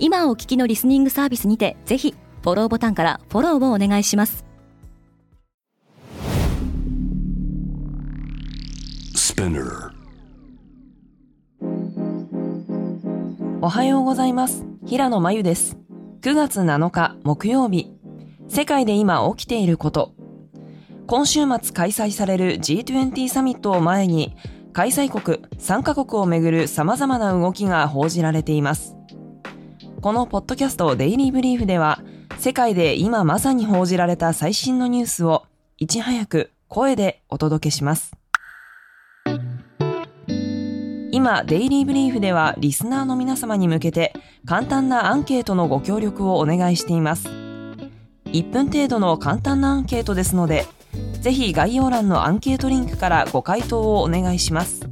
今お聞きのリスニングサービスにてぜひフォローボタンからフォローをお願いします。おはようございます。平野真由です。9月7日木曜日。世界で今起きていること。今週末開催される G20 サミットを前に開催国3カ国をめぐる様々な動きが報じられていますこのポッドキャストデイリーブリーフでは世界で今まさに報じられた最新のニュースをいち早く声でお届けします。今、デイリーブリーフではリスナーの皆様に向けて簡単なアンケートのご協力をお願いしています。1分程度の簡単なアンケートですので、ぜひ概要欄のアンケートリンクからご回答をお願いします。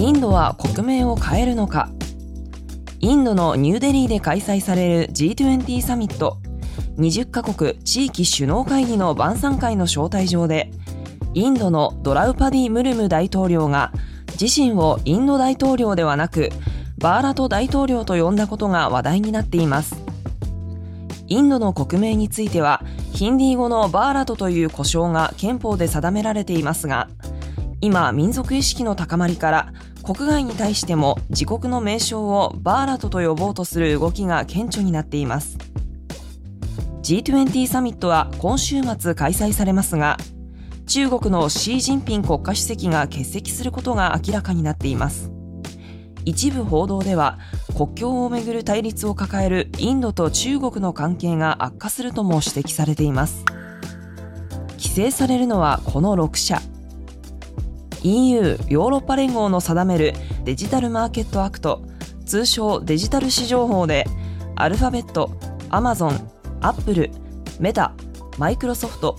インドは国名を変えるのか。インドのニューデリーで開催される G20 サミット。20カ国地域首脳会議の晩餐会の招待状でインドのドラウパディ・ムルム大統領が自身をインド大統領ではなくバーラト大統領と呼んだことが話題になっています。インドの国名についてはヒンディー語のバーラトという呼称が憲法で定められていますが今民族意識の高まりから国外に対しても自国の名称をバーラトと呼ぼうとする動きが顕著になっています。G20 サミットは今週末開催されますが中国のシー・ジンピン国家主席が欠席することが明らかになっています。一部報道では国境をめぐる対立を抱えるインドと中国の関係が悪化するとも指摘されています。規制されるのはこの6社。EU= ヨーロッパ連合の定める Digital Market Act 通称デジタル市場法でアルファベット、アマゾン、アップル、メタ、マイクロソフト、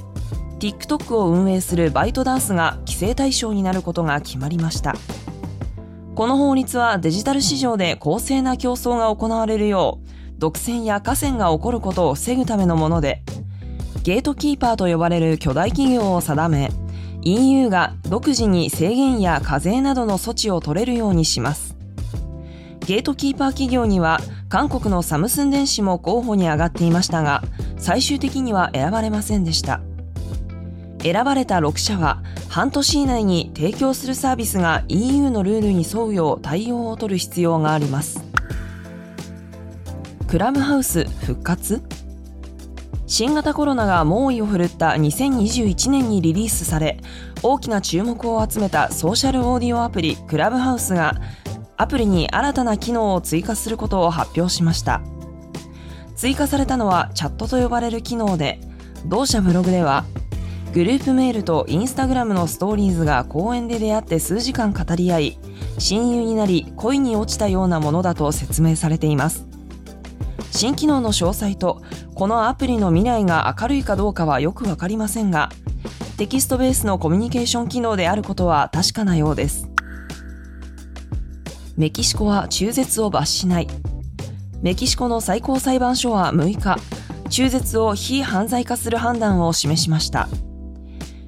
TikTok を運営するバイトダンスが規制対象になることが決まりました。この法律はデジタル市場で公正な競争が行われるよう独占や寡占が起こることを防ぐためのものでゲートキーパーと呼ばれる巨大企業を定め EU が独自に制限や課税などの措置を取れるようにします。ゲートキーパー企業には韓国のサムスン電子も候補に上がっていましたが、最終的には選ばれませんでした。選ばれた6社は半年以内に提供するサービスが EU のルールに沿うよう対応を取る必要があります。クラブハウス復活新型コロナが猛威を振るった2021年にリリースされ大きな注目を集めたソーシャルオーディオアプリクラブハウスがアプリに新たな機能を追加することを発表しました。追加されたのはチャットと呼ばれる機能で同社ブログではグループメールとインスタグラムのストーリーズが公園で出会って数時間語り合い親友になり恋に落ちたようなものだと説明されています。新機能の詳細とこのアプリの未来が明るいかどうかはよくわかりませんがテキストベースのコミュニケーション機能であることは確かなようです。メキシコは中絶を罰しない。メキシコの最高裁判所は6日中絶を非犯罪化する判断を示しました。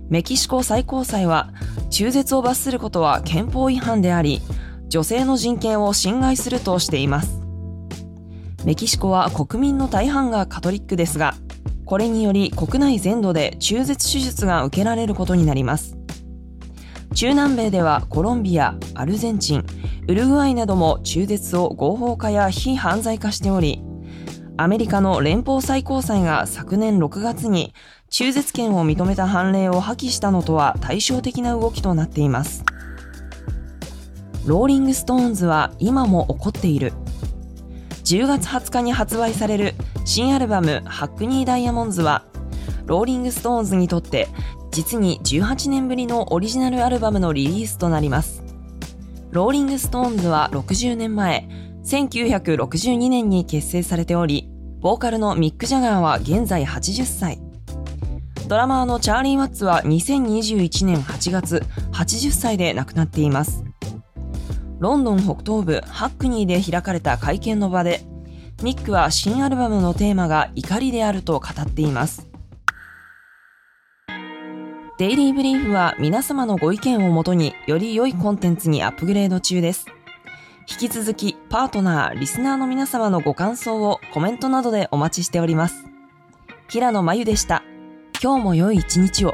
メキシコ最高裁は中絶を罰することは憲法違反であり女性の人権を侵害するとしています。メキシコは国民の大半がカトリックですが、これにより国内全土で中絶手術が受けられることになります。中南米ではコロンビア、アルゼンチン、ウルグアイなども中絶を合法化や非犯罪化しており、アメリカの連邦最高裁が昨年6月に中絶権を認めた判例を破棄したのとは対照的な動きとなっています。ローリングストーンズは今も転がっている。10月20日に発売される新アルバム「 Hackney Diamonds」はローリング・ストーンズにとって実に18年ぶりのオリジナルアルバムのリリースとなりますローリングストーンズは60年前、1962年に結成されており、ボーカルのミック・ジャガーは現在80歳。ドラマーのチャーリー・ワッツは2021年8月、80歳で亡くなっています。ロンドン北東部ハックニーで開かれた会見の場で、ミックは新アルバムのテーマが怒りであると語っています。デイリーブリーフは皆様のご意見をもとにより良いコンテンツにアップグレード中です。引き続きパートナー、リスナーの皆様のご感想をコメントなどでお待ちしております。平野真由でした。今日も良い一日を。